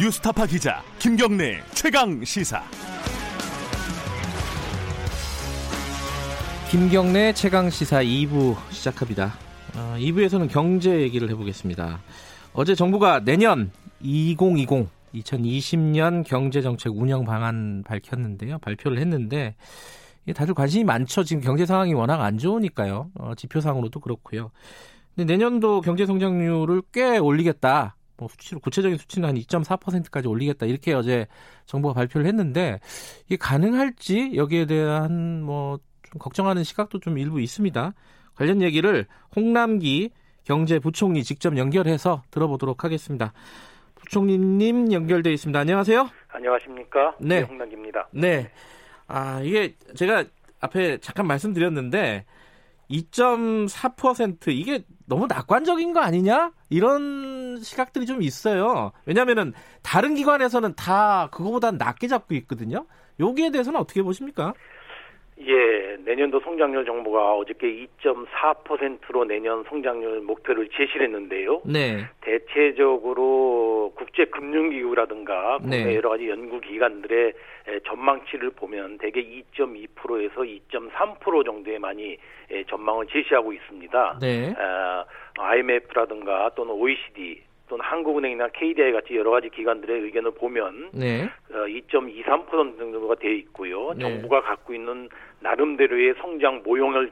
뉴스타파 기자 김경래 최강 시사. 김경래 최강 시사 2부 시작합니다. 어, 2부에서는 경제 얘기를 해보겠습니다. 어제 정부가 내년 2020 2020년 경제 정책 운영 방안 밝혔는데요. 발표를 했는데 다들 관심이 많죠. 지금 경제 상황이 워낙 안 좋으니까요. 어, 지표상으로도 그렇고요. 근데 내년도 경제 성장률을 꽤 올리겠다. 뭐 수치로 구체적인 수치는 한 2.4%까지 올리겠다 이렇게 어제 정부가 발표를 했는데 이게 가능할지 여기에 대한 뭐 좀 걱정하는 시각도 좀 일부 있습니다. 관련 얘기를 홍남기 경제부총리 직접 연결해서 들어보도록 하겠습니다. 부총리님 연결돼 있습니다. 안녕하세요. 안녕하십니까? 네. 홍남기입니다. 네. 아 이게 제가 앞에 잠깐 말씀드렸는데 2.4% 이게 너무 낙관적인 거 아니냐? 이런 시각들이 좀 있어요. 왜냐면은 다른 기관에서는 다 그거보다 낮게 잡고 있거든요. 여기에 대해서는 어떻게 보십니까? 예, 내년도 성장률 정부가 어저께 2.4%로 내년 성장률 목표를 제시를 했는데요. 네. 대체적으로 국제금융기구라든가 국내 네. 여러 가지 연구기관들의 에, 전망치를 보면 대개 2.2%에서 2.3% 정도에 많이 에, 전망을 제시하고 있습니다. 네. 아, IMF라든가 또는 OECD 또는 한국은행이나 KDI 같이 여러 가지 기관들의 의견을 보면 네. 어, 2.23% 정도가 되어 있고요. 네. 정부가 갖고 있는 나름대로의 성장 모형을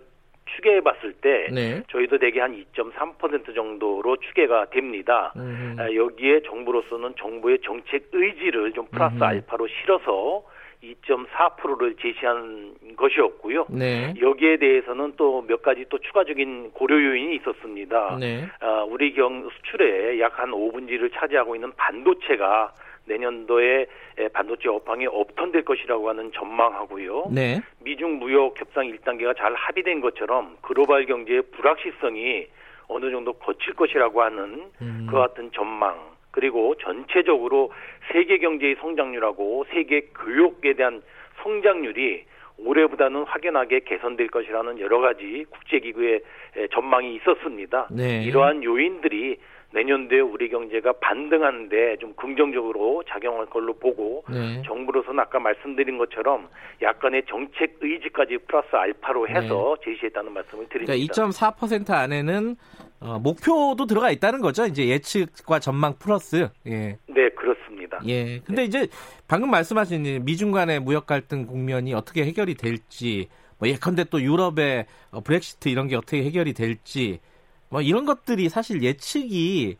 추계해 봤을 때 네. 저희도 대개 한 2.3% 정도로 추계가 됩니다. 음, 아, 여기에 정부로서는 정부의 정책 의지를 좀 플러스 음흠. 알파로 실어서 2.4%를 제시한 것이었고요. 네. 여기에 대해서는 또 몇 가지 또 추가적인 고려 요인이 있었습니다. 네. 아, 우리 경 수출의 약한 5분지를 차지하고 있는 반도체가 내년도에 에, 반도체 업황이 업턴될 것이라고 하는 전망하고요. 네. 미중 무역 협상 1단계가 잘 합의된 것처럼 글로벌 경제의 불확실성이 어느 정도 거칠 것이라고 하는 음. 그 같은 전망 그리고 전체적으로 세계 경제의 성장률하고 세계 교육에 대한 성장률이 올해보다는 확연하게 개선될 것이라는 여러 가지 국제기구의 에, 전망이 있었습니다. 네. 이러한 요인들이 내년도에 우리 경제가 반등하는데 좀 긍정적으로 작용할 걸로 보고 네. 정부로서는 아까 말씀드린 것처럼 약간의 정책 의지까지 플러스 알파로 해서 제시했다는 말씀을 드립니다. 네. 그러니까 2.4% 안에는 어, 목표도 들어가 있다는 거죠. 이제 예측과 전망 플러스. 예. 네, 그렇습니다. 예. 근데 이제 방금 말씀하신 이 미중 간의 무역 갈등 국면이 어떻게 해결이 될지, 뭐 예컨대 또 유럽의 어, 브렉시트 이런 게 어떻게 해결이 될지, 뭐 이런 것들이 사실 예측이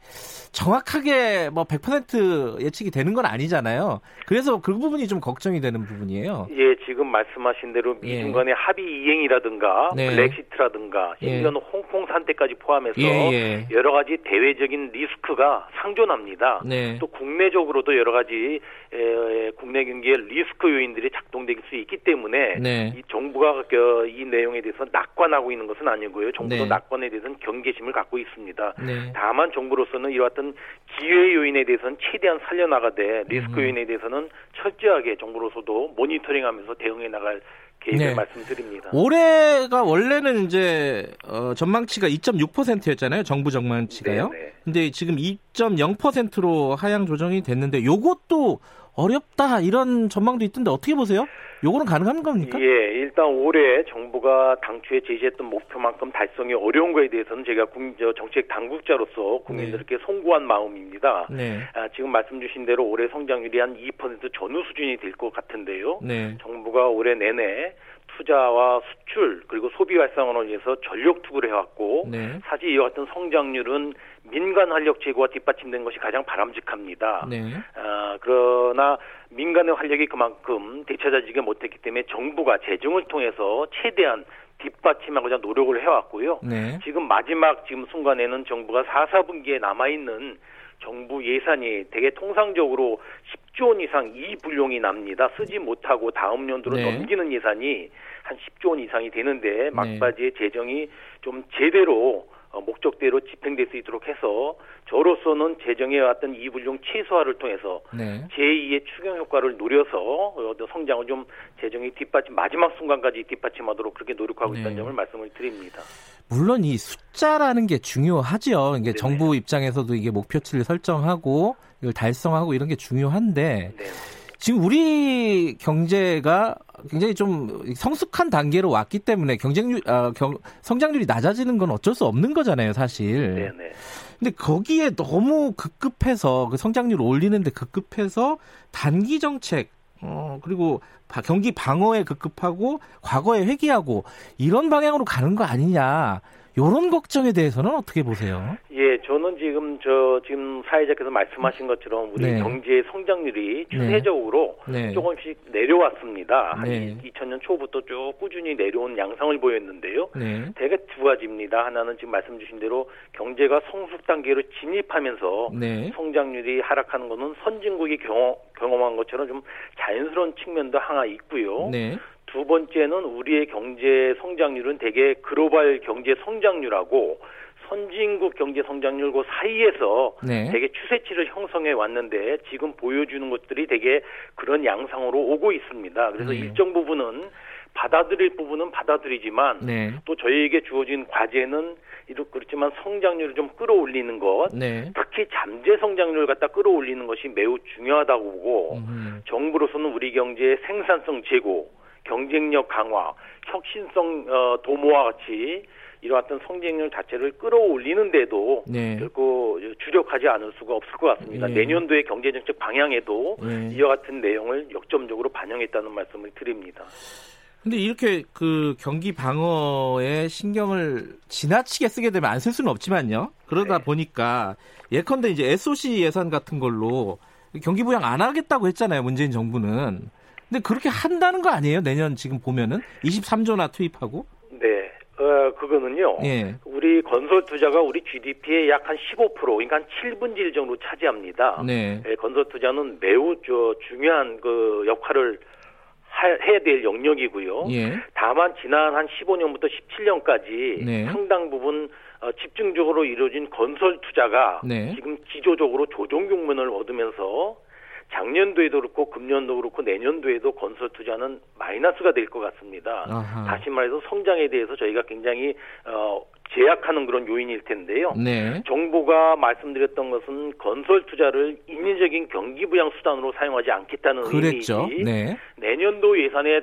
정확하게 뭐 100% 예측이 되는 건 아니잖아요. 그래서 그 부분이 좀 걱정이 되는 부분이에요. 예, 지금 말씀하신 대로 미중 예. 간의 합의 이행이라든가 네. 블랙시트라든가 예. 심지어는 홍콩 산태까지 포함해서 예, 예. 여러 가지 대외적인 리스크가 상존합니다. 네. 또 국내적으로도 여러 가지 에, 국내 경기의 리스크 요인들이 작동될 수 있기 때문에 네. 이 정부가 그, 이 내용에 대해서 낙관하고 있는 것은 아니고요. 정부도 네. 낙관에 대해서는 경계심 을 갖고 있습니다. 네. 다만 정부로서는 이러한 기회 요인에 대해서는 최대한 살려나가되 리스크 음. 요인에 대해서는 철저하게 정부로서도 모니터링하면서 대응해 나갈 계획을 네. 말씀드립니다. 올해가 원래는 이제 어, 전망치가 2.6%였잖아요. 정부 전망치가요. 네, 네. 근데 지금 2.0%로 하향 조정이 됐는데 요것도 어렵다 이런 전망도 있던데 어떻게 보세요? 요거는 가능한 겁니까? 예, 일단 올해 정부가 당초에 제시했던 목표만큼 달성이 어려운 거에 대해서는 제가 국, 저 정책 당국자로서 국민들께 송구한 마음입니다. 네. 아, 지금 말씀 주신 대로 올해 성장률이 한 2% 전후 수준이 될 것 같은데요. 네. 정부가 올해 내내 투자와 수출 그리고 소비 활성화를 위해서 전력 투구를 해왔고 네. 사실 이와 같은 성장률은 민간 활력 제고가 뒷받침된 것이 가장 바람직합니다. 네. 아, 그러나 민간의 활력이 그만큼 되찾아지지 못했기 때문에 정부가 재정을 통해서 최대한 뒷받침하고자 노력을 해왔고요. 네. 지금 마지막 지금 순간에는 정부가 4, 4분기에 남아있는 정부 예산이 되게 통상적으로 10조 원 이상 이 불용이 납니다. 쓰지 못하고 다음 연도로 네. 넘기는 예산이 한 10조 원 이상이 되는데 막바지에 재정이 좀 제대로 어, 목적대로 집행될 수 있도록 해서 저로서는 재정해 왔던 이 불용 최소화를 통해서 네. 제2의 추경 효과를 노려서 어, 성장을 좀 재정이 뒷받침 마지막 순간까지 뒷받침하도록 그렇게 노력하고 네. 있다는 점을 말씀을 드립니다. 물론 이 숫자라는 게 중요하죠. 이게 네네. 정부 입장에서도 이게 목표치를 설정하고 이걸 달성하고 이런 게 중요한데 네. 지금 우리 경제가 굉장히 좀 성숙한 단계로 왔기 때문에 경쟁률, 아, 경, 성장률이 낮아지는 건 어쩔 수 없는 거잖아요, 사실. 네, 네. 근데 거기에 너무 급급해서 그 성장률을 올리는데 급급해서 단기 정책 어 그리고 바- 경기 방어에 급급하고 과거에 회귀하고 이런 방향으로 가는 거 아니냐 요런 걱정에 대해서는 어떻게 보세요? 예, 저는 지금 저 지금 사회자께서 말씀하신 것처럼 우리 네. 경제 성장률이 네. 추세적으로 네. 조금씩 내려왔습니다. 한 네. 2000년 초부터 쭉 꾸준히 내려온 양상을 보였는데요. 네. 대개 두 가지입니다. 하나는 지금 말씀 주신 대로 경제가 성숙 단계로 진입하면서 네. 성장률이 하락하는 것은 선진국이 경험, 경험한 것처럼 좀 자연스러운 측면도 하나 있고요. 네. 두 번째는 우리의 경제 성장률은 대개 글로벌 경제 성장률하고 선진국 경제 성장률 그 사이에서 네. 되게 추세치를 형성해 왔는데 지금 보여주는 것들이 되게 그런 양상으로 오고 있습니다. 그래서 네. 일정 부분은 받아들일 부분은 받아들이지만 네. 또 저희에게 주어진 과제는 이렇게 그렇지만 성장률을 좀 끌어올리는 것, 네. 특히 잠재 성장률을 갖다 끌어올리는 것이 매우 중요하다고 보고 음, 정부로서는 우리 경제의 생산성 제고, 경쟁력 강화, 혁신성 어, 도모와 같이 이러한 성장률 자체를 끌어올리는데도 네. 결코 주력하지 않을 수가 없을 것 같습니다. 예. 내년도의 경제정책 방향에도 네. 이와 같은 내용을 역점적으로 반영했다는 말씀을 드립니다. 근데 이렇게 그 경기 방어에 신경을 지나치게 쓰게 되면 안 쓸 수는 없지만요. 그러다 네. 보니까 예컨대 이제 SOC 예산 같은 걸로 경기 부양 안 하겠다고 했잖아요. 문재인 정부는. 근데 그렇게 한다는 거 아니에요? 내년 지금 보면은 23조나 투입하고. 네, 어, 그거는요. 예. 우리 건설 투자가 우리 GDP의 약 한 15%, 그러니까 한 7분의 1 정도 차지합니다. 네. 예, 건설 투자는 매우 저 중요한 그 역할을 하, 해야 될 영역이고요. 예. 다만 지난 한 15년부터 17년까지 네. 상당 부분 어, 집중적으로 이루어진 건설 투자가 네. 지금 기조적으로 조정 국면을 얻으면서 작년도에도 그렇고 금년도 그렇고 내년도에도 건설 투자는 마이너스가 될 것 같습니다. 아하. 다시 말해서 성장에 대해서 저희가 굉장히 어, 제약하는 그런 요인일 텐데요. 네. 정부가 말씀드렸던 것은 건설 투자를 인위적인 경기 부양 수단으로 사용하지 않겠다는 그랬죠. 의미이지 네. 내년도 예산에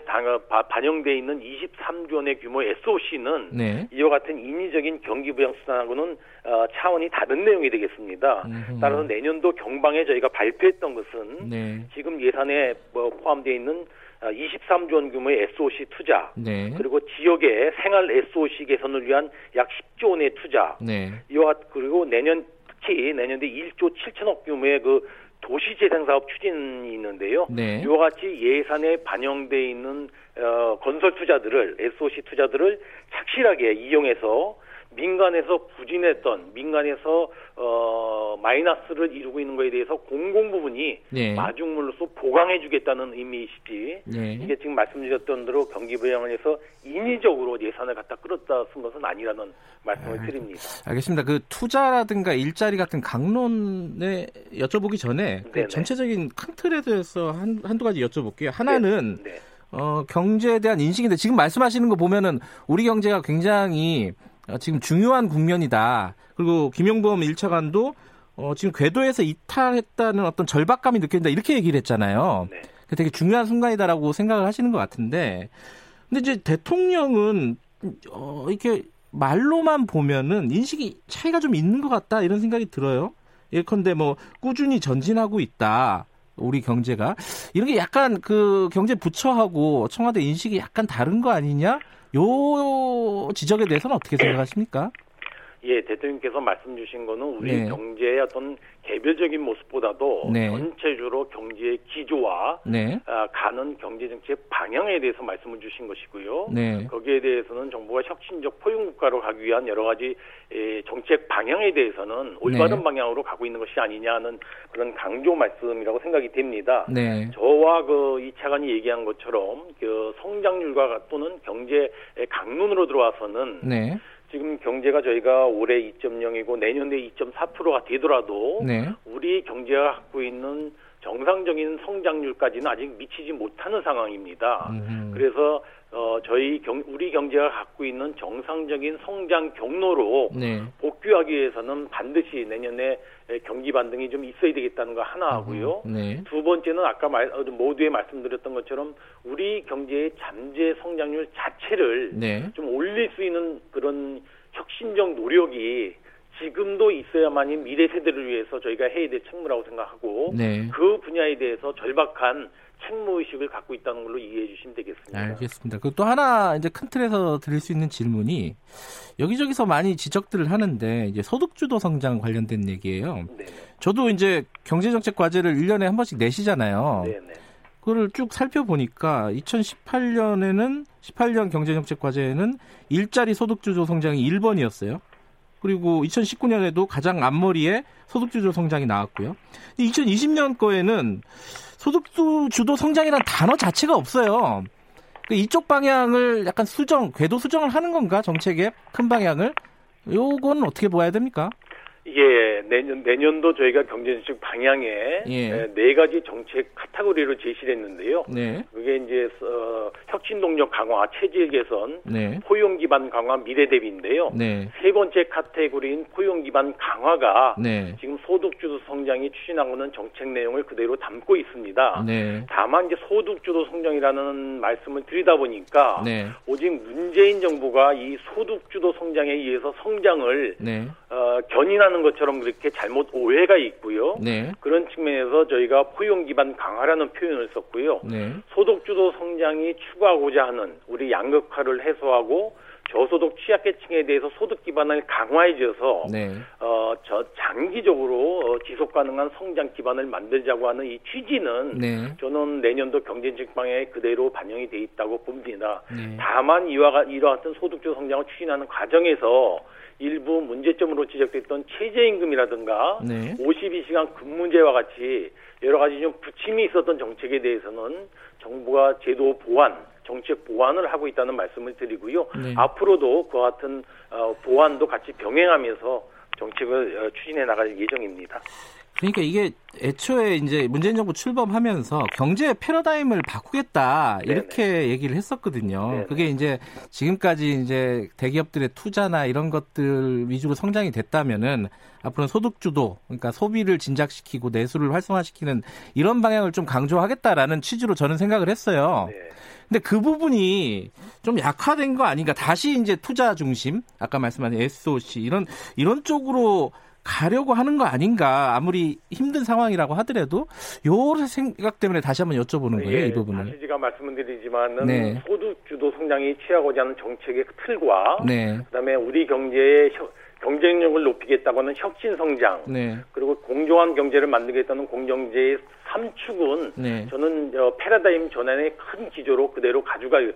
반영돼 있는 23조 원의 규모의 SOC는 네. 이와 같은 인위적인 경기 부양 수단하고는 어, 차원이 다른 내용이 되겠습니다. 음흠. 따라서 내년도 경방에 저희가 발표했던 것은 네. 지금 예산에 뭐 포함되어 있는 어, 23조 원 규모의 SOC 투자 네. 그리고 지역의 생활 SOC 개선을 위한 약 10조 원의 투자 네. 이와 같- 그리고 내년 특히 내년도 1조 7천억 규모의 그 도시재생 사업 추진이 있는데요. 네. 이와 같이 예산에 반영돼 있는 어, 건설 투자들을 SOC 투자들을 착실하게 이용해서 민간에서 부진했던 민간에서 어, 마이너스를 이루고 있는 것에 대해서 공공 부분이 네. 마중물로서 보강해 주겠다는 의미이시지 네. 이게 지금 말씀드렸던 대로 경기 부양을 해서 인위적으로 예산을 갖다 끌었다 쓴 것은 아니라는 말씀을 드립니다. 알겠습니다. 그 투자라든가 일자리 같은 강론에 여쭤보기 전에 그. 전체적인 큰 틀에 대해서 한, 한두 가지 여쭤볼게요. 하나는 네. 어, 경제에 대한 인식인데 지금 말씀하시는 거 보면은 우리 경제가 굉장히 어, 지금 중요한 국면이다. 그리고 김용범 1차관도 어, 지금 궤도에서 이탈했다는 어떤 절박감이 느껴진다. 이렇게 얘기를 했잖아요. 네. 그 되게 중요한 순간이다라고 생각을 하시는 것 같은데 근데 이제 대통령은 어, 이렇게 말로만 보면은 인식이 차이가 좀 있는 것 같다 이런 생각이 들어요. 예컨대 뭐 꾸준히 전진하고 있다. 우리 경제가 이런 게 약간 그 경제 부처하고 청와대 인식이 약간 다른 거 아니냐? 요 지적에 대해서는 어떻게 생각하십니까? 예, 대통령께서 말씀 주신 거는 우리 네. 경제의 어떤 개별적인 모습보다도 네. 전체적으로 경제의 기조와 네, 아, 가는 경제 정책 방향에 대해서 말씀을 주신 것이고요. 네, 거기에 대해서는 정부가 혁신적 포용 국가로 가기 위한 여러 가지 에, 정책 방향에 대해서는 올바른 네. 방향으로 가고 있는 것이 아니냐는 그런 강조 말씀이라고 생각이 됩니다. 네, 저와 그 이 차관이 얘기한 것처럼 그 성장률과 또는 경제의 강론으로 들어와서는 네, 지금 경제가 저희가 올해 2.0이고 내년에 2.4%가 되더라도 네. 우리 경제가 갖고 있는 정상적인 성장률까지는 아직 미치지 못하는 상황입니다. 음. 그래서 어, 저희 경, 우리 경제가 갖고 있는 정상적인 성장 경로로 네. 복귀하기 위해서는 반드시 내년에 경기 반등이 좀 있어야 되겠다는 거 하나 하고요. 네. 두 번째는 아까 말, 어, 모두에 말씀드렸던 것처럼 우리 경제의 잠재 성장률 자체를 네. 좀 올릴 수 있는 그런 혁신적 노력이 지금도 있어야만이 미래 세대를 위해서 저희가 해야 될 책무라고 생각하고 네. 그 분야에 대해서 절박한 책무 의식을 갖고 있다는 걸로 이해해 주시면 되겠습니다. 알겠습니다. 그또 하나 이제 큰 틀에서 드릴 수 있는 질문이 여기저기서 많이 지적들을 하는데 이제 소득주도 성장 관련된 얘기예요. 네, 저도 이제 경제정책 과제를 1년에 한 번씩 내시잖아요. 네, 네. 그거를 쭉 살펴보니까 2018년에는 18년 경제정책 과제에는 일자리 소득주도 성장이 1번이었어요. 그리고 2019년에도 가장 앞머리에 소득주도 성장이 나왔고요. 2020년 거에는 소득주도 성장이라는 단어 자체가 없어요. 그 이쪽 방향을 약간 수정, 궤도 수정을 하는 건가 정책의 큰 방향을? 요건 어떻게 봐야 됩니까? 이게 내년 내년도 저희가 경제정책 방향에 예. 에, 네 가지 정책 카테고리로 제시를 했는데요. 네, 그게 이제 어, 혁신 동력 강화, 체질 개선, 네, 포용 기반 강화, 미래 대비인데요. 네, 세 번째 카테고리인 포용 기반 강화가 네, 지금 소득주도 성장이 추진하고는 정책 내용을 그대로 담고 있습니다. 네, 다만 이제 소득주도 성장이라는 말씀을 드리다 보니까 네, 오직 문재인 정부가 이 소득주도 성장에 의해서 성장을 네, 어, 견인 하는 것처럼 그렇게 잘못 오해가 있고요. 네, 그런 측면에서 저희가 포용 기반 강화라는 표현을 썼고요. 네, 소득주도 성장이 추구하고자 하는 우리 양극화를 해소하고 저소득 취약계층에 대해서 소득 기반을 강화해줘서 네, 어, 저 장기적으로 어, 지속 가능한 성장 기반을 만들자고 하는 이 취지는 네, 저는 내년도 경제정책 방향에 그대로 반영이 돼 있다고 봅니다. 네. 다만 이와 같- 이와 같은 소득주 성장을 추진하는 과정에서 일부 문제점으로 지적됐던 최저임금이라든가 네. 52시간 근무제와 같이 여러 가지 좀 부침이 있었던 정책에 대해서는 정부가 제도 보완, 정책 보완을 하고 있다는 말씀을 드리고요. 네. 앞으로도 그와 같은 어, 보완도 같이 병행하면서 정책을 어, 추진해 나갈 예정입니다. 그러니까 이게 애초에 이제 문재인 정부 출범하면서 경제 패러다임을 바꾸겠다 이렇게 얘기를 했었거든요. 네네. 그게 이제 지금까지 이제 대기업들의 투자나 이런 것들 위주로 성장이 됐다면은 앞으로는 소득 주도 그러니까 소비를 진작시키고 내수를 활성화시키는 이런 방향을 좀 강조하겠다라는 취지로 저는 생각을 했어요. 네. 근데 그 부분이 좀 약화된 거 아닌가? 다시 이제 투자 중심, 아까 말씀하신 SOC 이런 이런 쪽으로 가려고 하는 거 아닌가? 아무리 힘든 상황이라고 하더라도 요 생각 때문에 다시 한번 여쭤보는 거예요, 이 부분을. 다시 제가 말씀을 드리지만은 네. 소득 주도 성장이 취하고자 하는 정책의 틀과 네, 그다음에 우리 경제의 혀- 경쟁력을 높이겠다고 하는 혁신 성장 네, 그리고 공정한 경제를 만들겠다는 공정제의 3축은 네, 저는 어, 패러다임 전환의 큰 기조로 그대로 가져갈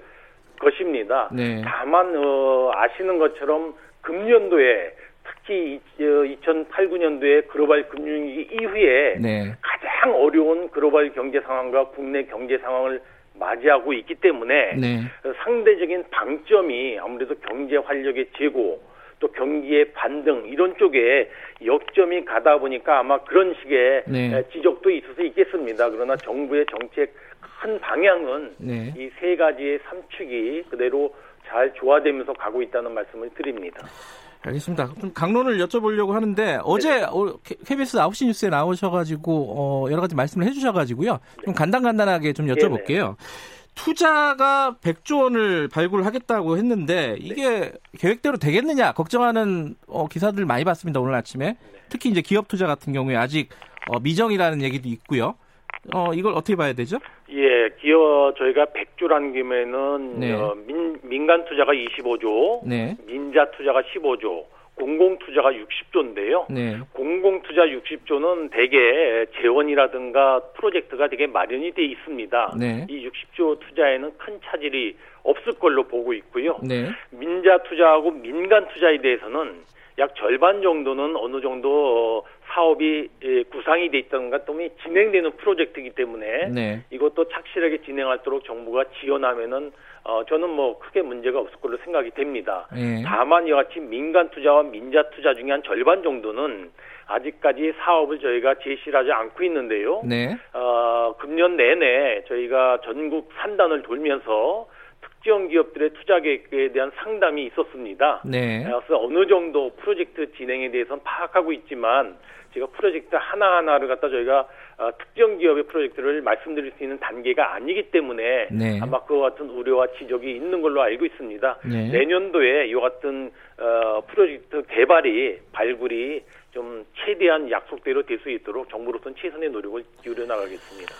것입니다. 네, 다만 어, 아시는 것처럼 금년도에 특히 2008, 9년도에 글로벌 금융위기 이후에 네, 가장 어려운 글로벌 경제 상황과 국내 경제 상황을 맞이하고 있기 때문에 네, 상대적인 방점이 아무래도 경제 활력의 재고 또 경기의 반등 이런 쪽에 역점이 가다 보니까 아마 그런 식의 네. 에, 지적도 있을 수 있겠습니다. 그러나 정부의 정책 큰 방향은 네. 이세 가지의 삼축이 그대로 잘 조화되면서 가고 있다는 말씀을 드립니다. 알겠습니다. 좀 강론을 여쭤보려고 하는데 어제 어, K- KBS 9시 뉴스에 나오셔가지고 어, 여러 가지 말씀을 해주셔가지고요. 좀 간단간단하게 좀 여쭤볼게요. 투자가 100조 원을 발굴하겠다고 했는데 이게 계획대로 되겠느냐 걱정하는 어, 기사들 많이 봤습니다 오늘 아침에 특히 이제 기업 투자 같은 경우에 아직 어, 미정이라는 얘기도 있고요. 어, 이걸 어떻게 봐야 되죠? 예, 기업 저희가 100조라는 김에는 네. 어, 민, 민간 투자가 25조, 네, 민자 투자가 15조, 공공 투자가 60조인데요. 네, 공공 투자 60조는 대개 재원이라든가 프로젝트가 되게 마련이 돼 있습니다. 네. 이 60조 투자에는 큰 차질이 없을 걸로 보고 있고요. 네, 민자 투자하고 민간 투자에 대해서는 약 절반 정도는 어느 정도 사업이 예, 구상이 돼 있던가 또는 진행되는 프로젝트이기 때문에 네. 이것도 착실하게 진행하도록 정부가 지원하면은 어 저는 뭐 크게 문제가 없을 걸로 생각이 됩니다. 예. 다만 이와 같이 민간 투자와 민자 투자 중에 한 절반 정도는 아직까지 사업을 저희가 제시를 하지 않고 있는데요. 네. 어, 금년 내내 저희가 전국 산단을 돌면서 특정 기업들의 투자 계획에 대한 상담이 있었습니다. 네. 그래서 어느 정도 프로젝트 진행에 대해서는 파악하고 있지만 제가 프로젝트 하나하나를 갖다 저희가 어, 특정 기업의 프로젝트를 말씀드릴 수 있는 단계가 아니기 때문에 네. 아마 그와 같은 우려와 지적이 있는 걸로 알고 있습니다. 네. 내년도에 이와 같은 어, 프로젝트 개발이 발굴이 좀 최대한 약속대로 될 수 있도록 정부로서는 최선의 노력을 기울여 나가겠습니다.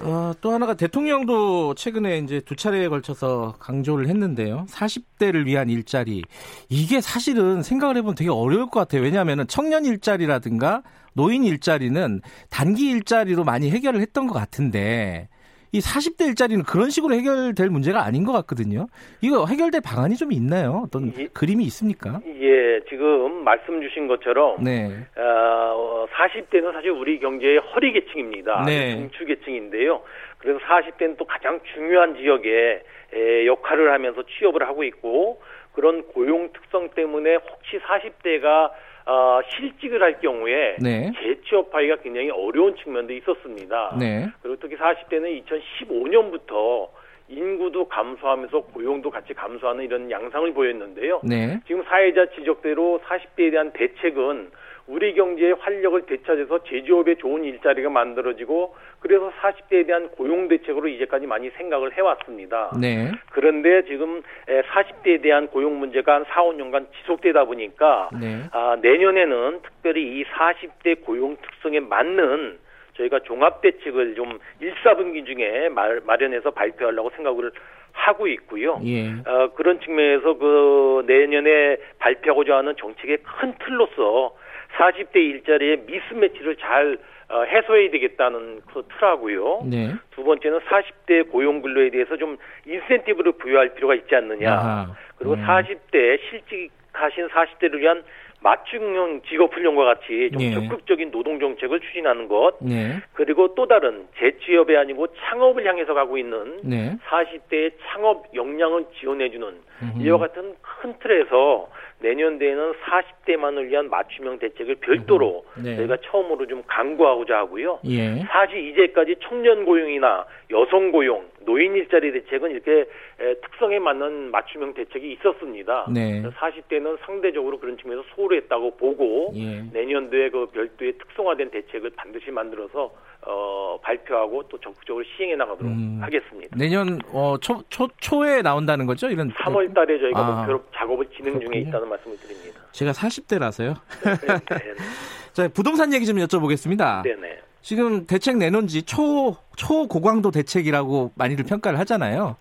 어, 또 하나가 대통령도 최근에 이제 두 차례에 걸쳐서 강조를 했는데요. 40대를 위한 일자리. 이게 사실은 생각을 해보면 되게 어려울 것 같아요. 왜냐하면 청년 일자리라든가 노인 일자리는 단기 일자리로 많이 해결을 했던 것 같은데 이 40대 일자리는 그런 식으로 해결될 문제가 아닌 것 같거든요. 이거 해결될 방안이 좀 있나요? 어떤 예. 그림이 있습니까? 예, 지금 말씀 주신 것처럼 네. 어, 40대는 사실 우리 경제의 허리 계층입니다. 네. 중추 계층인데요. 그래서 40대는 또 가장 중요한 지역에 에, 역할을 하면서 취업을 하고 있고 그런 고용 특성 때문에 혹시 40대가 어, 실직을 할 경우에 네. 재취업하기가 굉장히 어려운 측면도 있었습니다. 네. 그리고 특히 40대는 2015년부터 인구도 감소하면서 고용도 같이 감소하는 이런 양상을 보였는데요. 네. 지금 사회자 지적대로 40대에 대한 대책은 우리 경제의 활력을 되찾아서 제조업에 좋은 일자리가 만들어지고 그래서 40대에 대한 고용 대책으로 이제까지 많이 생각을 해왔습니다. 네. 그런데 지금 40대에 대한 고용 문제가 한 4, 5년간 지속되다 보니까 네. 아, 내년에는 특별히 이 40대 고용 특성에 맞는 저희가 종합 대책을 좀 1, 4분기 중에 말, 마련해서 발표하려고 생각을 하고 있고요. 예. 어, 그런 측면에서 그 내년에 발표하고자 하는 정책의 큰 틀로서 40대 일자리의 미스매치를 잘 어, 해소해야 되겠다는 그 틀하고요. 네. 두 번째는 40대 고용 근로에 대해서 좀 인센티브를 부여할 필요가 있지 않느냐. 아하. 그리고 음. 40대 실직하신 40대를 위한 맞춤형 직업훈련과 같이 좀 예. 적극적인 노동 정책을 추진하는 것. 네. 그리고 또 다른 재취업이 아니고 창업을 향해서 가고 있는 네. 40대의 창업 역량을 지원해주는 음흠. 이와 같은 큰 틀에서 내년도에는 40대만을 위한 맞춤형 대책을 별도로 네. 저희가 처음으로 좀 강구하고자 하고요. 예. 사실 이제까지 청년 고용이나 여성 고용, 노인 일자리 대책은 이렇게 에, 특성에 맞는 맞춤형 대책이 있었습니다. 네. 40대는 상대적으로 그런 측면에서 소홀했다고 보고 예. 내년도에 그 별도의 특성화된 대책을 반드시 만들어서 어, 발표하고 또 적극적으로 시행해 나가도록 음. 하겠습니다. 내년 어, 초, 초, 초에 나온다는 거죠? 이런 3월 달에 저희가 아. 목표로 작업을 진행 중에 그렇군요. 있다는 말씀을 드립니다. 제가 40대라서요. 네, 자, 부동산 얘기 좀 여쭤보겠습니다. 네, 네. 지금 대책 내놓은 지 초, 초고강도 대책이라고 많이들 평가를 하잖아요.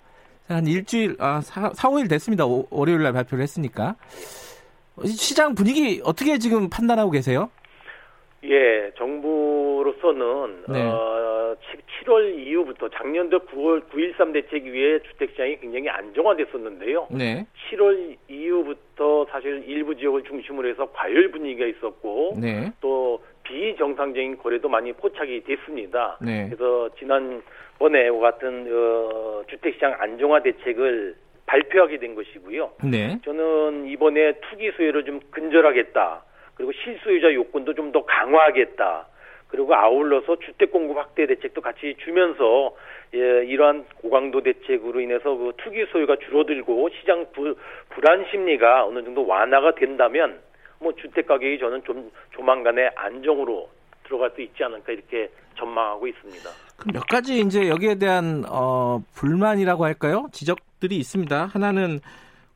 한 일주일, 아, 4, 4 5일 됐습니다. 오- 월요일 날 발표를 했으니까. 시장 분위기 어떻게 지금 판단하고 계세요? 예, 정부로서는 네. 어, 7월 이후부터 작년도 9월 9.13 대책 이후에 주택시장이 굉장히 안정화됐었는데요. 네. 7월 이후부터 사실 일부 지역을 중심으로 해서 과열 분위기가 있었고 네. 또 비정상적인 거래도 많이 포착이 됐습니다. 네. 그래서 지난번에와 같은 어, 주택시장 안정화 대책을 발표하게 된 것이고요. 네. 저는 이번에 투기 수요를 좀 근절하겠다. 그리고 실수요자 요건도 좀 더 강화하겠다. 그리고 아울러서 주택 공급 확대 대책도 같이 주면서 예, 이러한 고강도 대책으로 인해서 그 투기 소유가 줄어들고 시장 부, 불안 심리가 어느 정도 완화가 된다면 뭐 주택 가격이 저는 좀 조만간에 안정으로 들어갈 수 있지 않을까 이렇게 전망하고 있습니다. 몇 가지 이제 여기에 대한 어, 불만이라고 할까요? 지적들이 있습니다. 하나는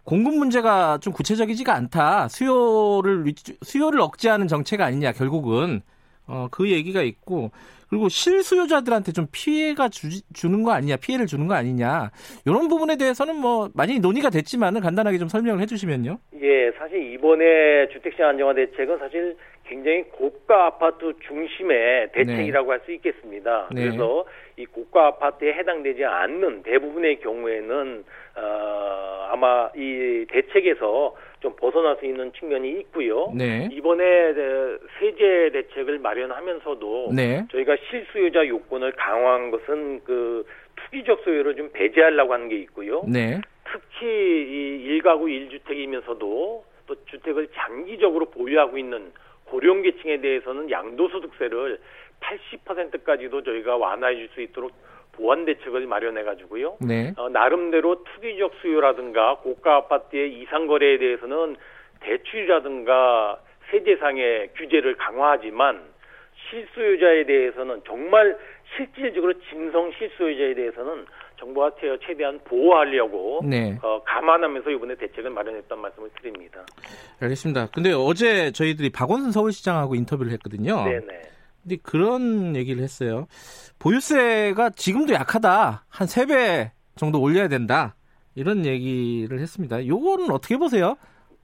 공급 문제가 좀 구체적이지가 않다. 수요를 수요를 억제하는 정책 아니냐 결국은 어, 그 얘기가 있고 그리고 실수요자들한테 좀 피해가 주, 주는 거 아니냐 피해를 주는 거 아니냐 이런 부분에 대해서는 뭐 많이 논의가 됐지만은 간단하게 좀 설명을 해주시면요. 예, 사실 이번에 주택시장 안정화 대책은 사실 굉장히 고가 아파트 중심의 대책이라고 할수 있겠습니다. 네. 그래서 이 고가 아파트에 해당되지 않는 대부분의 경우에는 어, 아마 이 대책에서 좀 벗어날 수 있는 측면이 있고요. 네. 이번에 세제 대책을 마련하면서도 네. 저희가 실수요자 요건을 강화한 것은 그 투기적 소유를 좀 배제하려고 하는 게 있고요. 네. 특히 이 일가구 일주택이면서도 또 주택을 장기적으로 보유하고 있는 고령 계층에 대해서는 양도소득세를 80%까지도 저희가 완화해 줄 수 있도록 보완 대책을 마련해 가지고요. 네. 어, 나름대로 투기적 수요라든가 고가 아파트의 이상 거래에 대해서는 대출이라든가 세제상의 규제를 강화하지만 실수요자에 대해서는 정말 실질적으로 진성 실수요자에 대해서는 정부가 최대한 보호하려고 네. 어, 감안하면서 이번에 대책을 마련했던 말씀을 드립니다. 알겠습니다. 근데 어제 저희들이 박원순 서울시장하고 인터뷰를 했거든요. 네네. 근데 그런 얘기를 했어요. 보유세가 지금도 약하다. 한 3배 정도 올려야 된다. 이런 얘기를 했습니다. 요거는 어떻게 보세요?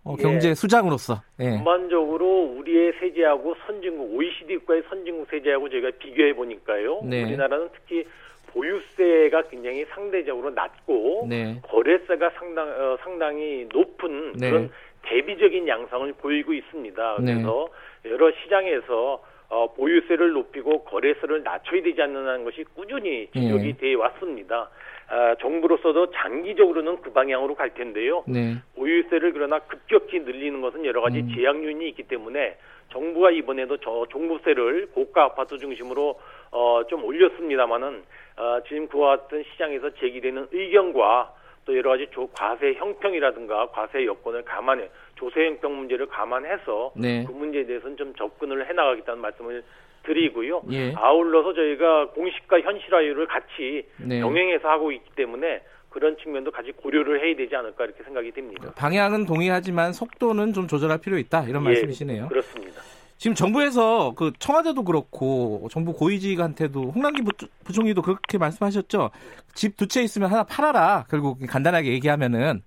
어, 예. 경제 수장으로서. 예. 전반적으로 우리의 세제하고 선진국 OECD 국가의 선진국 세제하고 저희가 비교해 보니까요. 네. 우리나라는 특히 보유세가 굉장히 상대적으로 낮고 네. 거래세가 상당 어, 상당히 높은 네. 그런 대비적인 양상을 보이고 있습니다. 네. 그래서 여러 시장에서 어, 보유세를 높이고 거래세를 낮춰야 되지 않느냐는 것이 꾸준히 지적이 예. 돼 왔습니다. 아, 정부로서도 장기적으로는 그 방향으로 갈 텐데요. 네. 보유세를 그러나 급격히 늘리는 것은 여러 가지 음. 제약 요인이 있기 때문에 정부가 이번에도 저 종부세를 고가 아파트 중심으로 어, 좀 올렸습니다마는 어, 지금 그와 같은 시장에서 제기되는 의견과 또 여러 가지 조, 과세 형평이라든가 과세 여건을 감안해 조세 형평 문제를 감안해서 네. 그 문제에 대해서는 좀 접근을 해나가겠다는 말씀을 드리고요. 예. 아울러서 저희가 공식과 현실화율을 같이 네. 병행해서 하고 있기 때문에 그런 측면도 같이 고려를 해야 되지 않을까 이렇게 생각이 됩니다. 방향은 동의하지만 속도는 좀 조절할 필요 있다. 이런 예, 말씀이시네요. 그렇습니다. 지금 정부에서 그 청와대도 그렇고 정부 고위직한테도 홍남기 부- 부총리도 그렇게 말씀하셨죠. 집 두 채 있으면 하나 팔아라. 결국 간단하게 얘기하면은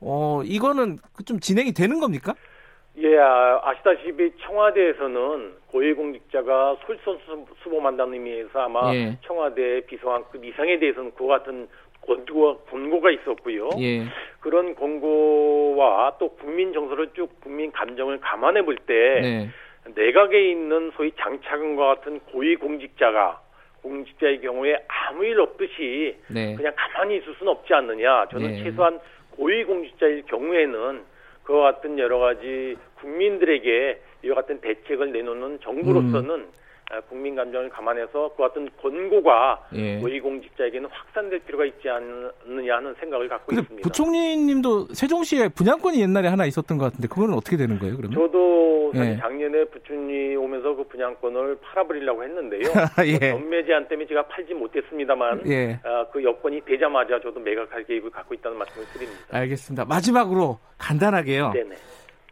어 이거는 그좀 진행이 되는 겁니까? 예, 아, 아시다시피 청와대에서는 고위공직자가 솔선수범한다는 의미에서 아마 예. 청와대 비서관급 이상에 대해서는 그와 같은 권고가, 권고가 있었고요. 예. 그런 권고와 또 국민 정서를 쭉 국민 감정을 감안해 볼때 네. 내각에 있는 소위 장차관과 같은 고위공직자가 공직자의 경우에 아무 일 없듯이 네. 그냥 가만히 있을 수는 없지 않느냐. 저는 네. 최소한 고위공직자일 경우에는 그와 같은 여러 가지 국민들에게 이와 같은 대책을 내놓는 정부로서는 음. 아, 국민 감정을 감안해서 그 같은 권고가 예. 고위공직자에게는 확산될 필요가 있지 않느냐 하는 생각을 갖고 있습니다. 부총리님도 세종시에 분양권이 옛날에 하나 있었던 것 같은데 그거는 어떻게 되는 거예요? 그러면? 저도 사실 예. 작년에 부춘이 오면서 그 분양권을 팔아버리려고 했는데요. 예. 전매 제한 때문에 제가 팔지 못했습니다만 예. 아, 그 여건이 되자마자 저도 매각할 계획을 갖고 있다는 말씀을 드립니다. 알겠습니다. 마지막으로 간단하게요. 네네.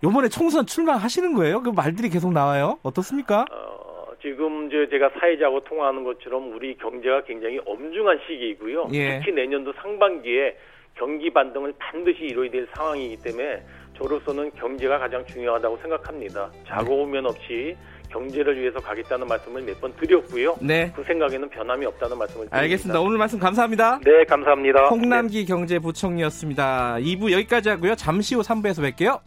요번에 총선 출마하시는 거예요? 그 말들이 계속 나와요. 어떻습니까? 어, 지금 저 제가 사회자하고 통화하는 것처럼 우리 경제가 굉장히 엄중한 시기이고요. 예. 특히 내년도 상반기에 경기 반등을 반드시 이뤄야 될 상황이기 때문에 저로서는 경제가 가장 중요하다고 생각합니다. 자고 오면 없이 경제를 위해서 가겠다는 말씀을 몇 번 드렸고요. 네. 그 생각에는 변함이 없다는 말씀을 드립니다. 알겠습니다. 오늘 말씀 감사합니다. 네, 감사합니다. 홍남기 경제부총리였습니다. 2부 여기까지 하고요. 잠시 후 3부에서 뵐게요.